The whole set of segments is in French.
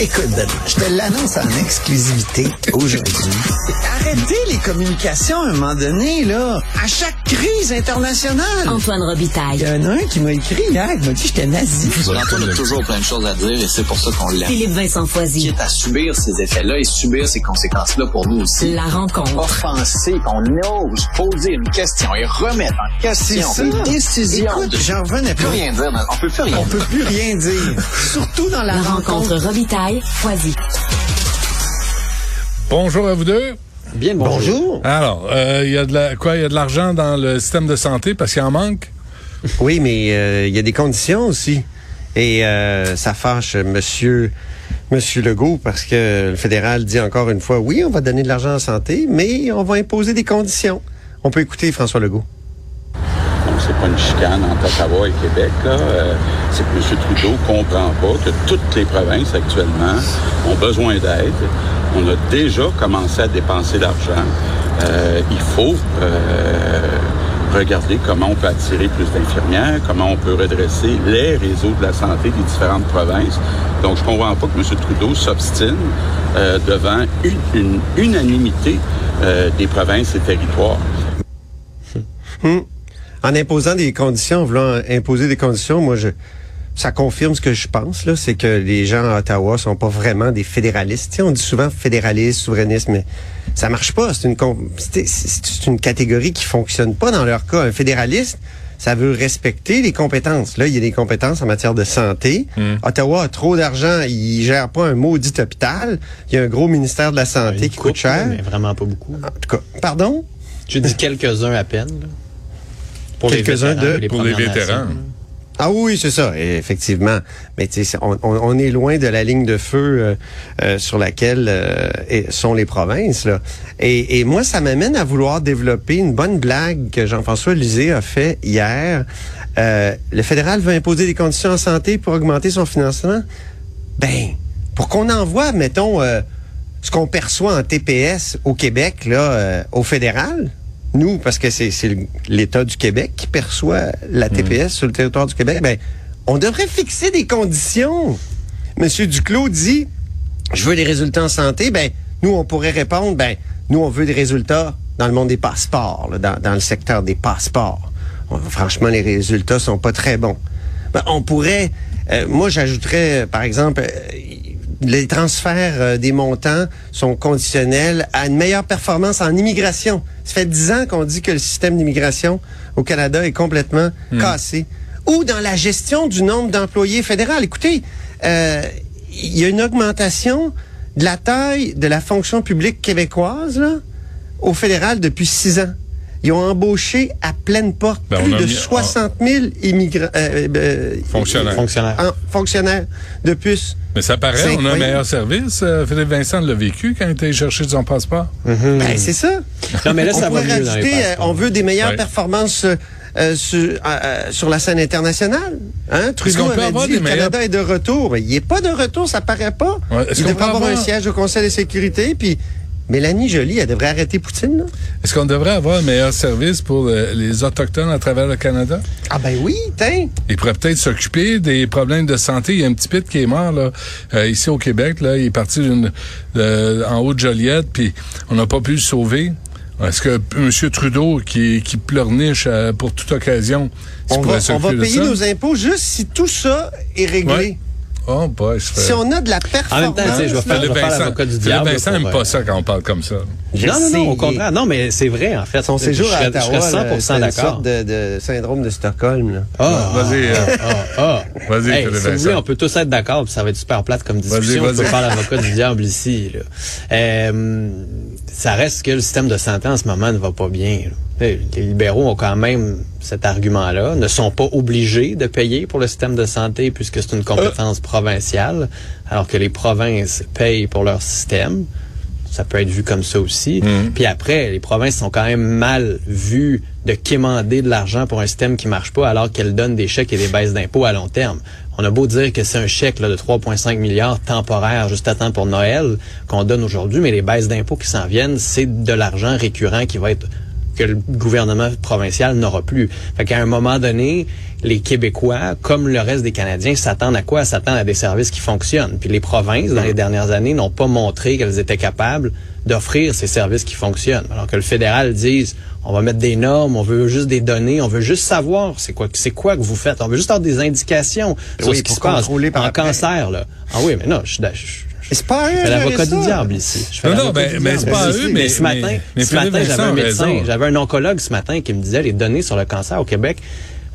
Écoute, Benoît, je te l'annonce en exclusivité aujourd'hui. Arrêtez les communications à un moment donné, là. À chaque crise internationale. Antoine Il y Robitaille. en a un qui m'a écrit hier, qui m'a dit que j'étais nazi. Antoine a toujours plein de choses à dire et c'est pour ça qu'on l'aime. Philippe Vincent Foisy. Quitte à subir ces effets-là et subir ces conséquences-là pour nous aussi. La rencontre. Offenser, qu'on ose poser une question et remettre en C'est question ça. des décisions. Écoute, de... j'en revenais peut pas. rien dire. On peut plus rien On dire. peut plus rien dire. Surtout dans la, La rencontre Robitaille. Foisy. Bonjour à vous deux. Bien Bonjour. Alors, euh, il y a de la, quoi, il y a de l'argent dans le système de santé parce qu'il en manque? Oui, mais euh, il y a des conditions aussi. Et euh, ça fâche Monsieur Monsieur Legault parce que le fédéral dit encore une fois oui, on va donner de l'argent en santé, mais on va imposer des conditions. On peut écouter François Legault. Une chicane entre Ottawa et Québec. Euh, c'est que M. Trudeau comprend pas que toutes les provinces actuellement ont besoin d'aide. On a déjà commencé à dépenser l'argent. Euh, il faut euh, regarder comment on peut attirer plus d'infirmières, comment on peut redresser les réseaux de la santé des différentes provinces. Donc, je comprends pas que M. Trudeau s'obstine euh, devant une, une unanimité euh, des provinces et territoires. En imposant des conditions, en voulant imposer des conditions, moi je ça confirme ce que je pense là, c'est que les gens à Ottawa sont pas vraiment des fédéralistes. Tu sais, on dit souvent fédéraliste, souverainiste, mais ça marche pas. C'est une c'est une catégorie qui fonctionne pas dans leur cas. Un fédéraliste, ça veut respecter les compétences. Là, il y a des compétences en matière de santé. Ottawa a trop d'argent, il gère pas un maudit hôpital. Il y a un gros ministère de la santé Une qui coûte cher. Mais vraiment pas beaucoup. En tout cas, pardon? J'ai dit quelques-uns à peine. là. Pour les Quelques-uns vétérans de- et pour les Premières vétérans. Nations, là. Ah oui, c'est ça, effectivement. Mais tu sais, on, on- est loin de la ligne de feu euh, euh, sur laquelle euh, sont les provinces. Là. Et, et moi, ça m'amène à vouloir développer une bonne blague que Jean-François Lisée a fait hier. Euh, le fédéral veut imposer des conditions en santé pour augmenter son financement. Ben, pour qu'on envoie, mettons, euh, ce qu'on perçoit en TPS au Québec, là, euh, au fédéral, nous, parce que c'est l'État du Québec qui perçoit la TPS sur le territoire du Québec, ben, on devrait fixer des conditions. Monsieur Duclos dit, je veux des résultats en santé, ben, nous, on pourrait répondre, ben, nous, on veut des résultats dans le monde des passeports, là, dans, dans le secteur des passeports. On- franchement, les résultats sont pas très bons. Ben, on pourrait, euh, moi, j'ajouterais, par exemple, euh, les transferts euh, des montants sont conditionnels à une meilleure performance en immigration. Ça fait dix ans qu'on dit que le système d'immigration au Canada est complètement cassé. Ou dans la gestion du nombre d'employés fédéraux. Écoutez, euh, il y a une augmentation de la taille de la fonction publique québécoise là, au fédéral depuis six ans. Ils ont embauché à pleine porte Ben, plus de mis- 60 000 immigrants, euh, euh, Fonctionnaires. Fonctionnaire. en- fonctionnaires de plus. Mais ça paraît, on a un meilleur service. Euh, Philippe Vincent l'a vécu quand il était chercher son passeport. Ben, c'est ça. Non, mais là, on ça va mieux dans les rajouter, on veut des meilleures Ouais. performances euh, sur, euh, sur la scène internationale. Hein? Trudeau qu'on peut avait avoir dit le Canada est de retour. Mais il n'est pas de retour, ça paraît pas. Ouais, est-ce Il qu'on devrait peut avoir, un avoir- siège au Conseil de sécurité. Puis Mélanie Joly, elle devrait arrêter Poutine. Là? Est-ce qu'on devrait avoir un meilleur service pour euh, les Autochtones à travers le Canada? Ah ben oui, tiens. Il pourrait peut-être s'occuper des problèmes de santé. Il y a un petit pit qui est mort là, euh, ici au Québec. Là, il est parti d'une- de- en haut de Joliette, puis on n'a pas pu le sauver. Est-ce que M. Trudeau, qui, qui pleurniche euh, pour toute occasion, On va, on va payer nos impôts juste si tout ça est réglé. Ouais. Oh, boy, je fais... Si on a de la En performance. même temps, je vais faire, je Philippe vais faire l'avocat du Philippe diable. Vincent n'aime pas ça quand on parle comme ça. Je Non, non, non, au contraire. Non, mais c'est vrai, en fait. Son séjour je à Ottawa, je serais 100% là, c'est une d'accord. sorte de, de syndrome de Stockholm. Là. Ah, Vas-y, euh, ah, ah. Vas-y, Hey, Philippe si vous Vincent. voulez, on peut tous être d'accord, puis ça va être super plate comme discussion. Vas-y, On peut vas-y. faire l'avocat du diable ici. Là. Euh, ça reste que le système de santé en ce moment ne va pas bien. Les les libéraux ont quand même cet argument-là, ne sont pas obligés de payer pour le système de santé puisque c'est une compétence provinciale, alors que les provinces payent pour leur système. Ça peut être vu comme ça aussi. Puis après, les provinces sont quand même mal vues de quémander de l'argent pour un système qui marche pas alors qu'elles donnent des chèques et des baisses d'impôts à long terme. On a beau dire que c'est un chèque là, de 3,5 milliards temporaire juste à temps pour Noël qu'on donne aujourd'hui, mais les baisses d'impôts qui s'en viennent, c'est de l'argent récurrent qui va être que le gouvernement provincial n'aura plus. Fait qu'à un moment donné, les Québécois, comme le reste des Canadiens, s'attendent à quoi? S'attendent à des services qui fonctionnent. Puis les provinces, dans les dernières années, n'ont pas montré qu'elles étaient capables d'offrir ces services qui fonctionnent. Alors que le fédéral dise, on va mettre des normes, on veut juste des données, on veut juste savoir c'est quoi, c'est quoi que vous faites. On veut juste avoir des indications sur Oui, ce qui pour se passe contrôler par en après. cancer. Là. Ah oui, mais non, je suis... d'a- je- je- C'est pas je eux, l'avocat du diable ici. Je fais Non, non, ben, mais c'est pas ici. eux, mais- ce matin, mais- ce matin, j'avais un médecin, j'avais un oncologue ce matin qui me disait les données sur le cancer au Québec.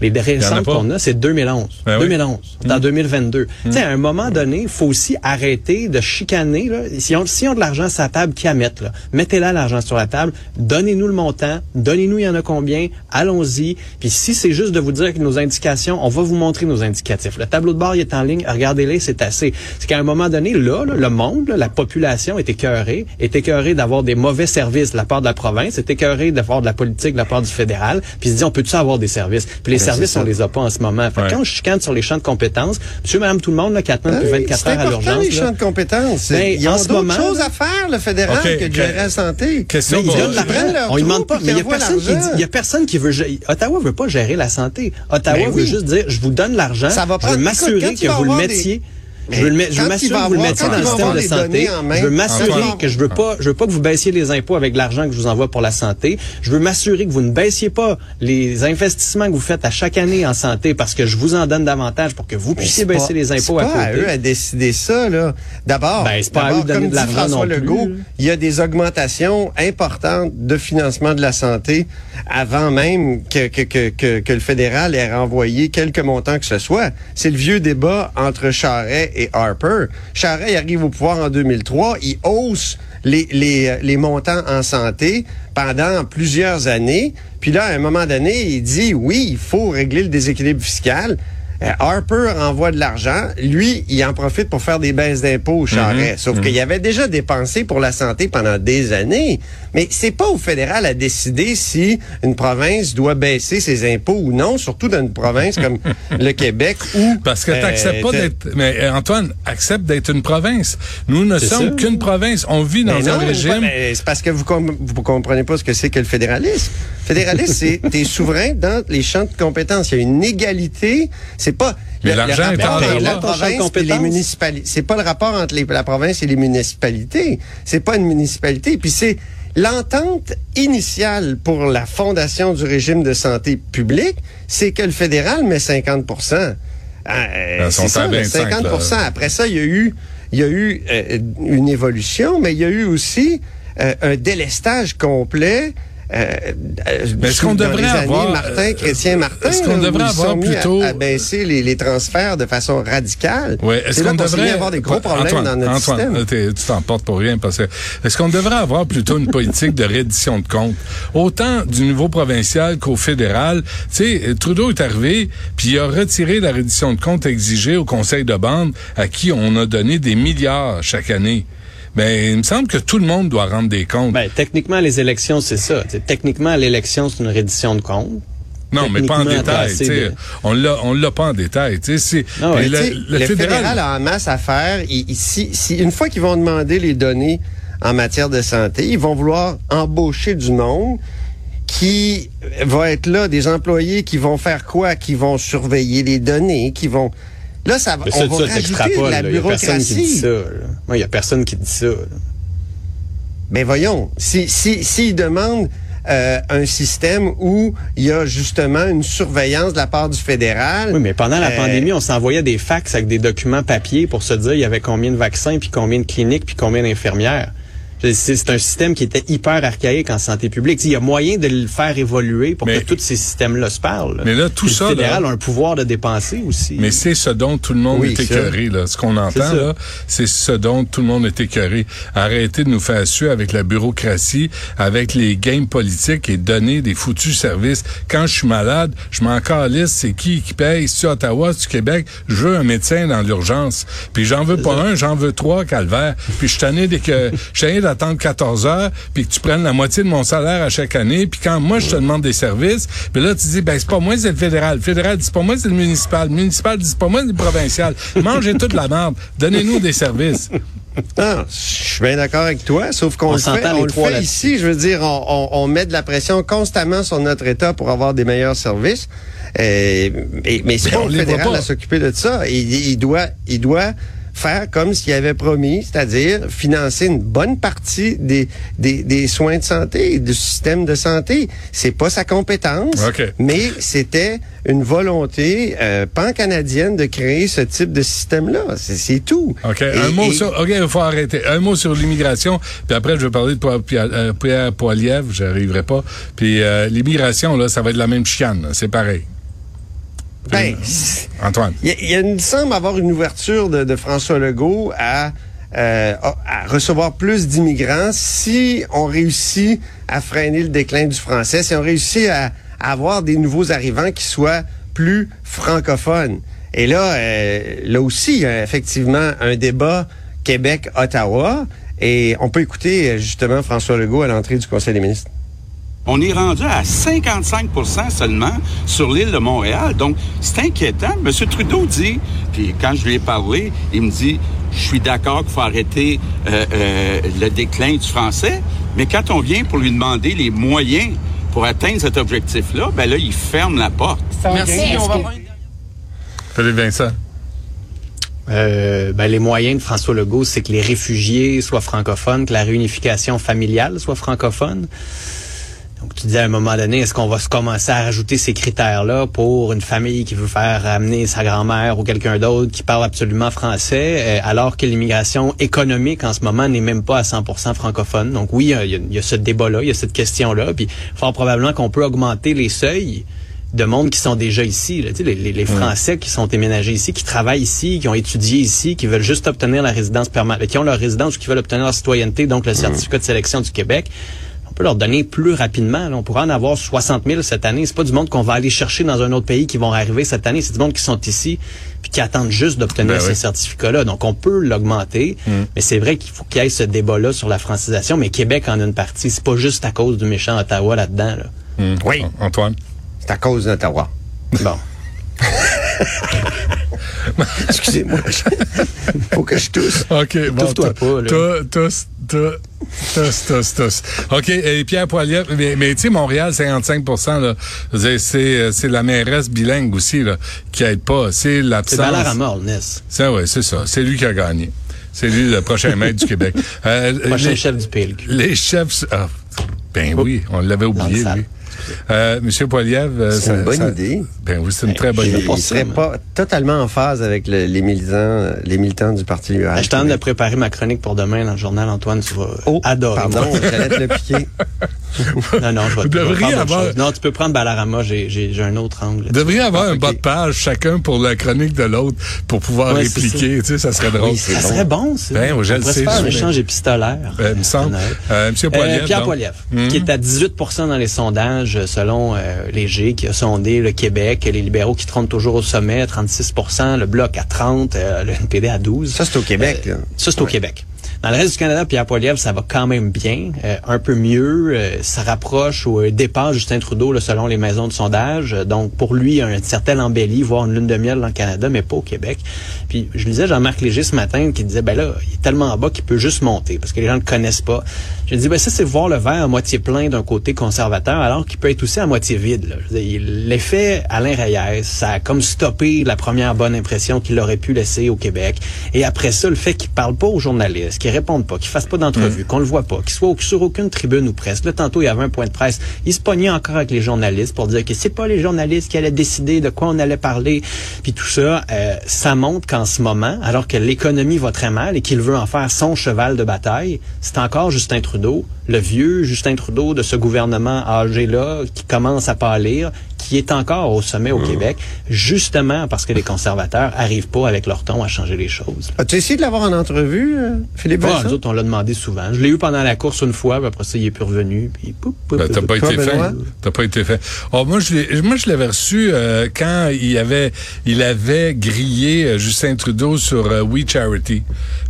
Les récentes qu'on a, c'est 2011. Ben oui. 2011. Dans 2022. Tu sais, à un moment donné, il faut aussi arrêter de chicaner. Là. Si on, si on a de l'argent sur la table, qui à mettre? Là? Mettez-là l'argent sur la table. Donnez-nous le montant. Donnez-nous il y en a combien? Allons-y. Puis si c'est juste de vous dire que nos indications, on va vous montrer nos indicatifs. Le tableau de bord il est en ligne. Regardez-les, c'est assez. C'est qu'à un moment donné, là, là, le monde, là, la population est écœurée, est écœurée d'avoir des mauvais services de la part de la province, est écœurée d'avoir de la politique de la part du fédéral. Puis il se dit, on peut-tu avoir des services? Puis les services, on les a pas en ce moment. Fait que Ouais. quand je chicane sur les champs de compétences, monsieur, madame, tout le monde, là, quatre mois Ah depuis oui, 24 c'est heures à l'urgence. les là. champs de compétences. Ben, Ils ont d'autres choses à faire, le fédéral, OK, que de gérer la santé. Question Mais ils pour- donnent Ils l'argent. On ne demande pas. Mais il y a ils personne qui dit, il y a personne qui veut, Ottawa veut pas gérer la santé. Ottawa Ben veut juste dire, je vous donne l'argent. Ça va m'assurer que vous le mettiez. Je veux, je veux m'assurer que vous le mettiez dans le système de santé. Je veux m'assurer que je veux pas, je veux pas que vous baissiez les impôts avec l'argent que je vous envoie pour la santé. Je veux m'assurer que vous ne baissiez pas les investissements que vous faites à chaque année en santé parce que je vous en donne davantage pour que vous puissiez c'est baisser pas- les impôts c'est à pas à côté. eux à décider ça, là. D'abord, Ben, c'est pas à eux de donner de l'argent François non plus, Legault, il y a des augmentations importantes de financement de la santé avant même que, que, que, que, que le fédéral ait renvoyé quelques montants que ce soit. C'est le vieux débat entre Charret et Harper. Charret il arrive au pouvoir en 2003, il hausse les, les, euh, les montants en santé pendant plusieurs années. Puis là, à un moment donné, il dit, oui, il faut régler le déséquilibre fiscal. Euh, Harper envoie de l'argent. Lui, il en profite pour faire des baisses d'impôts au Charret. Sauf qu'il avait déjà dépensé pour la santé pendant des années. Mais c'est pas au fédéral à décider si une province doit baisser ses impôts ou non, surtout dans une province comme le Québec où... Parce que euh, t'acceptes pas de- d'être. Mais euh, Antoine, accepte d'être une province. Nous ne sommes qu'une province. On vit dans Mais un non, régime. c'est parce que vous, com- vous comprenez pas ce que c'est que le fédéralisme. Fédéralisme, c'est t'es souverain dans les champs de compétences. Il y a une égalité. C'est pas Mais l'argent est en rapport entre Ottawa. la province et les municipalités. C'est pas le rapport entre les- la province et les municipalités. C'est pas une municipalité. Puis c'est l'entente initiale pour la fondation du régime de santé publique, c'est que le fédéral met 50 Ah, euh, c'est ça, à le 25, 50 là. Après ça, il y a eu, il y a eu euh, une évolution, mais il y a eu aussi euh, un délestage complet. Euh, est-ce qu'on devrait les années avoir, Martin, euh, Chrétien Martin, est-ce qu'on devrait avoir mis à- plutôt- à, baisser les, les transferts de façon radicale? Ouais, est-ce qu'on devrait avoir des gros problèmes Antoine, dans notre Antoine, système. tu t'en portes pour rien parce que est-ce qu'on devrait avoir plutôt une politique de reddition de comptes? Autant du niveau provincial qu'au fédéral Tu sais, Trudeau est arrivé puis il a retiré la reddition de comptes exigée au conseil de bande à qui on a donné des milliards chaque année. Mais il me semble que tout le monde doit rendre des comptes. Ben, techniquement, les élections, c'est ça. T'sais, techniquement, l'élection, c'est une reddition de comptes. non, mais pas en détail. de- On l'a, on l'a pas en détail. c'est- Non, ouais, puis Mais le, le le, fédéral, fédéral a en masse à faire. Il- il- si, si- une fois qu'ils vont demander les données en matière de santé, ils vont vouloir embaucher du monde qui va être là, des employés qui vont faire quoi? Qui vont surveiller les données, qui vont... Là, ça va, on ça, va ça, rajouter de la là. Il y a personne qui dit bureaucratie. il y a personne qui dit ça. là. Mais voyons, si si s'ils demandent euh, un système où il y a justement une surveillance de la part du fédéral. Oui, mais pendant la euh, pandémie, on s'envoyait des fax avec des documents papier pour se dire il y avait combien de vaccins, puis combien de cliniques, puis combien d'infirmières. C'est un système qui était hyper archaïque en santé publique. Il y a moyen de le faire évoluer pour Mais- que tous ces systèmes-là se parlent. Mais là, tout Puis ça, Le fédéral là- a un pouvoir de dépenser aussi. Mais c'est ce dont tout le monde Oui, est écœuré, là. Ce qu'on entend, là, c'est ce dont tout le monde est écœuré. Arrêtez de nous faire suer avec la bureaucratie, avec les games politiques et donner des foutus services. Quand je suis malade, je m'en calisse, c'est qui qui paye? C'est Ottawa, c'est Québec? Je veux un médecin dans l'urgence. Puis j'en veux pas un, j'en veux trois, calvaire. Puis je suis tanné dès que, je suis tanné d'attendre 14 heures, puis que tu prennes la moitié de mon salaire à chaque année. Puis quand moi, je te demande des services, puis là, tu dis, ben, c'est pas moi, c'est le fédéral. Le fédéral dit, c'est pas moi, c'est le municipal. Le municipal dit, c'est pas moi, c'est le provincial. Mangez toute la merde. Donnez-nous des services. Non, je suis bien d'accord avec toi, sauf qu'on On le fait, on le trois fait ici. Je veux dire, on, on- on met de la pression constamment sur notre État pour avoir des meilleurs services. Mais mais c'est Mais pas on le fédéral pas. à s'occuper de ça. Il, il doit, il doit faire comme s'il avait promis, c'est-à-dire financer une bonne partie des, des, des soins de santé, du système de santé. C'est pas sa compétence, mais c'était une volonté euh, pan-canadienne de créer ce type de système-là. C'est c'est tout. OK. Et- un mot et- sur. OK, il faut arrêter. Un mot sur l'immigration. Puis après, je vais parler de Pierre, euh, Pierre Poilievre. J'arriverai pas. Puis euh, l'immigration, là, ça va être la même chienne. C'est pareil. Ben, Antoine. Il, y y a- semble avoir une ouverture de, de François Legault à, euh, à- recevoir plus d'immigrants si on réussit à freiner le déclin du français, si on réussit à, à avoir des nouveaux arrivants qui soient plus francophones. Et là, euh, là aussi, il y a effectivement un débat Québec-Ottawa. Et on peut écouter euh, justement François Legault à l'entrée du Conseil des ministres. On est rendu à 55% seulement sur l'île de Montréal. Donc, c'est inquiétant. M. Trudeau dit, puis quand je lui ai parlé, il me dit, je suis d'accord qu'il faut arrêter euh, euh, le déclin du français, mais quand on vient pour lui demander les moyens pour atteindre cet objectif-là, ben là, il ferme la porte. Merci. Est-ce que- Philippe Vincent. Euh, ben, les moyens de François Legault, c'est que les réfugiés soient francophones, que la réunification familiale soit francophone. Donc, tu disais à un moment donné, est-ce qu'on va se commencer à rajouter ces critères-là pour une famille qui veut faire amener sa grand-mère ou quelqu'un d'autre qui parle absolument français, euh, alors que l'immigration économique en ce moment n'est même pas à 100% francophone? Donc oui, il y a, il y a ce débat-là, il y a cette question-là, puis fort probablement qu'on peut augmenter les seuils de monde qui sont déjà ici, là, tu sais, les, les- les Français qui sont déménagés ici, qui travaillent ici, qui ont étudié ici, qui veulent juste obtenir la résidence permanente, qui ont leur résidence ou qui veulent obtenir leur citoyenneté, donc le certificat de sélection du Québec. On peut leur donner plus rapidement. là. On pourra en avoir 60 000 cette année. C'est pas du monde qu'on va aller chercher dans un autre pays qui vont arriver cette année. C'est du monde qui sont ici puis qui attendent juste d'obtenir Ben ces oui. certificats-là. Donc, on peut l'augmenter. Mais c'est vrai qu'il faut qu'il y ait ce débat-là sur la francisation. Mais Québec en a une partie. C'est pas juste à cause du méchant Ottawa là-dedans. Là. Oui. Antoine? C'est à cause d'Ottawa. Bon. Excusez-moi. Faut que je tousse. OK. Bon, Touffe-toi pas, là. Tous, tous, tous, tous, tous, tous. OK. Et Pierre Poilievre, mais, mais tu sais, Montréal, 55 là, c'est, euh, c'est la mairesse bilingue aussi, là, qui aide pas. C'est C'est l'absence. Balarama Holness, Ça, ouais, c'est ça. C'est lui qui a gagné. C'est lui le prochain maître du Québec. Euh, prochain les, chef du PLQ. les chefs. ah, ben oui, on l'avait oublié, lui. Euh, Monsieur Poilievre. euh, C'est une bonne ça- idée. Ben oui, c'est une très bonne je idée. ça, serait moi. pas totalement en phase avec le- les militants, les militants du Parti libéral. Je tente de préparer ma chronique pour demain dans le journal, Antoine. Tu vas Oh, adorer. Pardon, j'allais te le piquer. Non, non, je vais je devriez avoir-. Non, tu peux prendre Balarama, j'ai, un autre angle. Vous devriez avoir Ah, un bas de page chacun pour la chronique de l'autre pour pouvoir Ouais, répliquer. Tu sais, ça serait drôle. Oui, Ça bon. serait bon, ça. Ben, oui, je On le pourrait sais, faire un je- échange épistolaire. Ben, il me semble. Euh, Monsieur Euh, Poilievre. Pierre donc. Poilievre, Mhm. qui est à 18 dans les sondages euh, selon euh, Léger, qui a sondé le Québec, les libéraux qui trônent toujours au sommet, 36% le Bloc à 30 euh, le NPD à 12 Ça, c'est au Québec, Euh, là. Ça, c'est au. Québec. Dans le reste du Canada, Pierre Poilievre, ça va quand même bien, euh, un peu mieux. euh, ça rapproche ou dépasse Justin Trudeau là, selon les maisons de sondage. Donc, pour lui, un certain embellie, voire une lune de miel dans le Canada, mais pas au Québec. Puis, je lisais Jean-Marc Léger ce matin qui disait, ben là, il est tellement en bas qu'il peut juste monter parce que les gens ne le connaissent pas. Je dis, ben ça, c'est voir le verre à moitié plein d'un côté conservateur, alors qu'il peut être aussi à moitié vide. L'effet Alain Reyes, ça a comme stoppé la première bonne impression qu'il aurait pu laisser au Québec. Et après ça, le fait qu'il parle pas aux journalistes, qu'il réponde pas, qu'il fasse pas d'entrevue, qu'on le voit pas, qu'il soit sur aucune tribune ou presse. Là, tantôt, il y avait un point de presse. Il se pognait encore avec les journalistes pour dire que c'est pas les journalistes qui allaient décider de quoi on allait parler. Puis tout ça, euh, ça montre qu'en ce moment, alors que l'économie va très mal et qu'il veut en faire son cheval de bataille, c'est encore Justin Trudeau, le vieux Justin Trudeau de ce gouvernement âgé-là, qui commence à pâlir, qui est encore au sommet au Québec, justement parce que les conservateurs arrivent pas avec leur ton à changer les choses. As-tu essayé de l'avoir en entrevue, euh, Philippe Ah, Vincent? nous autres, on l'a demandé souvent. Je l'ai eu pendant la course une fois, puis après ça, il est plus revenu. Puis, poup, poup, Ben, t'as pas été fait. T'as pas été fait. Oh, moi, je l'ai, moi, je l'avais reçu euh, quand il avait, il avait grillé euh, Justin Trudeau sur euh, We Charity.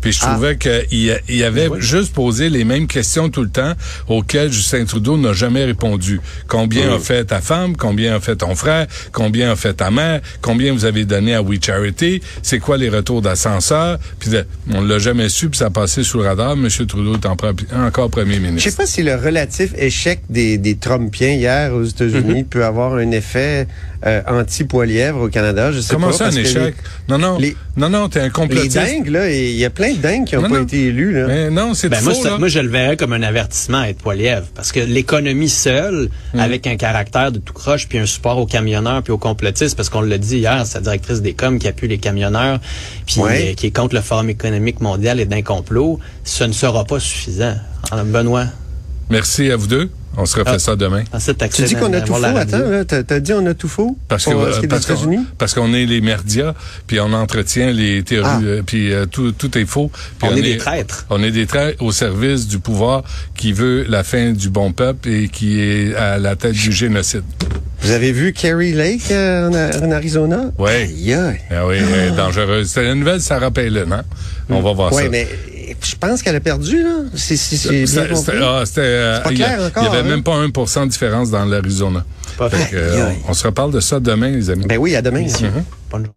Puis je Ah. trouvais qu'il il avait Oui. juste posé les mêmes questions tout le temps auxquelles Justin Trudeau n'a jamais répondu. Combien a fait ta femme? Combien a fait fait ton frère, combien a fait ta mère, combien vous avez donné à We Charity, c'est quoi les retours d'ascenseur, puis on l'a jamais su, puis ça a passé sous le radar. M. Trudeau est en pre- encore premier Je ministre. sais pas si le relatif échec des, des Trumpiens hier aux États-Unis Mhm. peut avoir un effet euh, anti-poilièvre au Canada. Je sais Comment pas, ça, un parce échec? non, non, les- non, non, t'es un Les, les complotiste. dingues, là, il y a plein de dingues qui n'ont Non, pas non. été élus. Là. Mais non, c'est Ben faux, moi, ça- là. moi, je le verrais comme un avertissement à être poilièvre. Parce que l'économie seule, Mm. avec un caractère de tout croche, puis un support aux camionneurs, puis aux complotistes, parce qu'on l'a dit hier, c'est la directrice des coms qui appuie les camionneurs, puis Ouais. euh, qui est contre le Forum économique mondial et d'un complot, ce ne sera pas suffisant. Benoît, Merci à vous deux. On se refait Ah. ça demain. cet Tu dis qu'on a tout faux, attends, t'as dit on a tout faux Parce que pour euh, parce qu'on États-Unis? parce qu'on est les merdias, puis on entretient les théories, Ah. euh, puis euh, tout, tout est faux. Puis On est des traîtres. On est des traîtres au service du pouvoir qui veut la fin du bon peuple et qui est à la tête du génocide. Vous avez vu Kerry Lake euh, en, Arizona? Aïe, aïe. Ah oui, elle est dangereuse. C'est la nouvelle Sarah Palin, hein? On va voir Ouais, ça. mais je pense qu'elle a perdu, là. C'est ah, euh, pas il y a- clair encore, Il y avait hein? même pas 1% de différence dans l'Arizona. Pas Fait fait. que, euh, on, on se reparle de ça demain, les amis. Ben oui, à demain. Messieurs, bonne journée.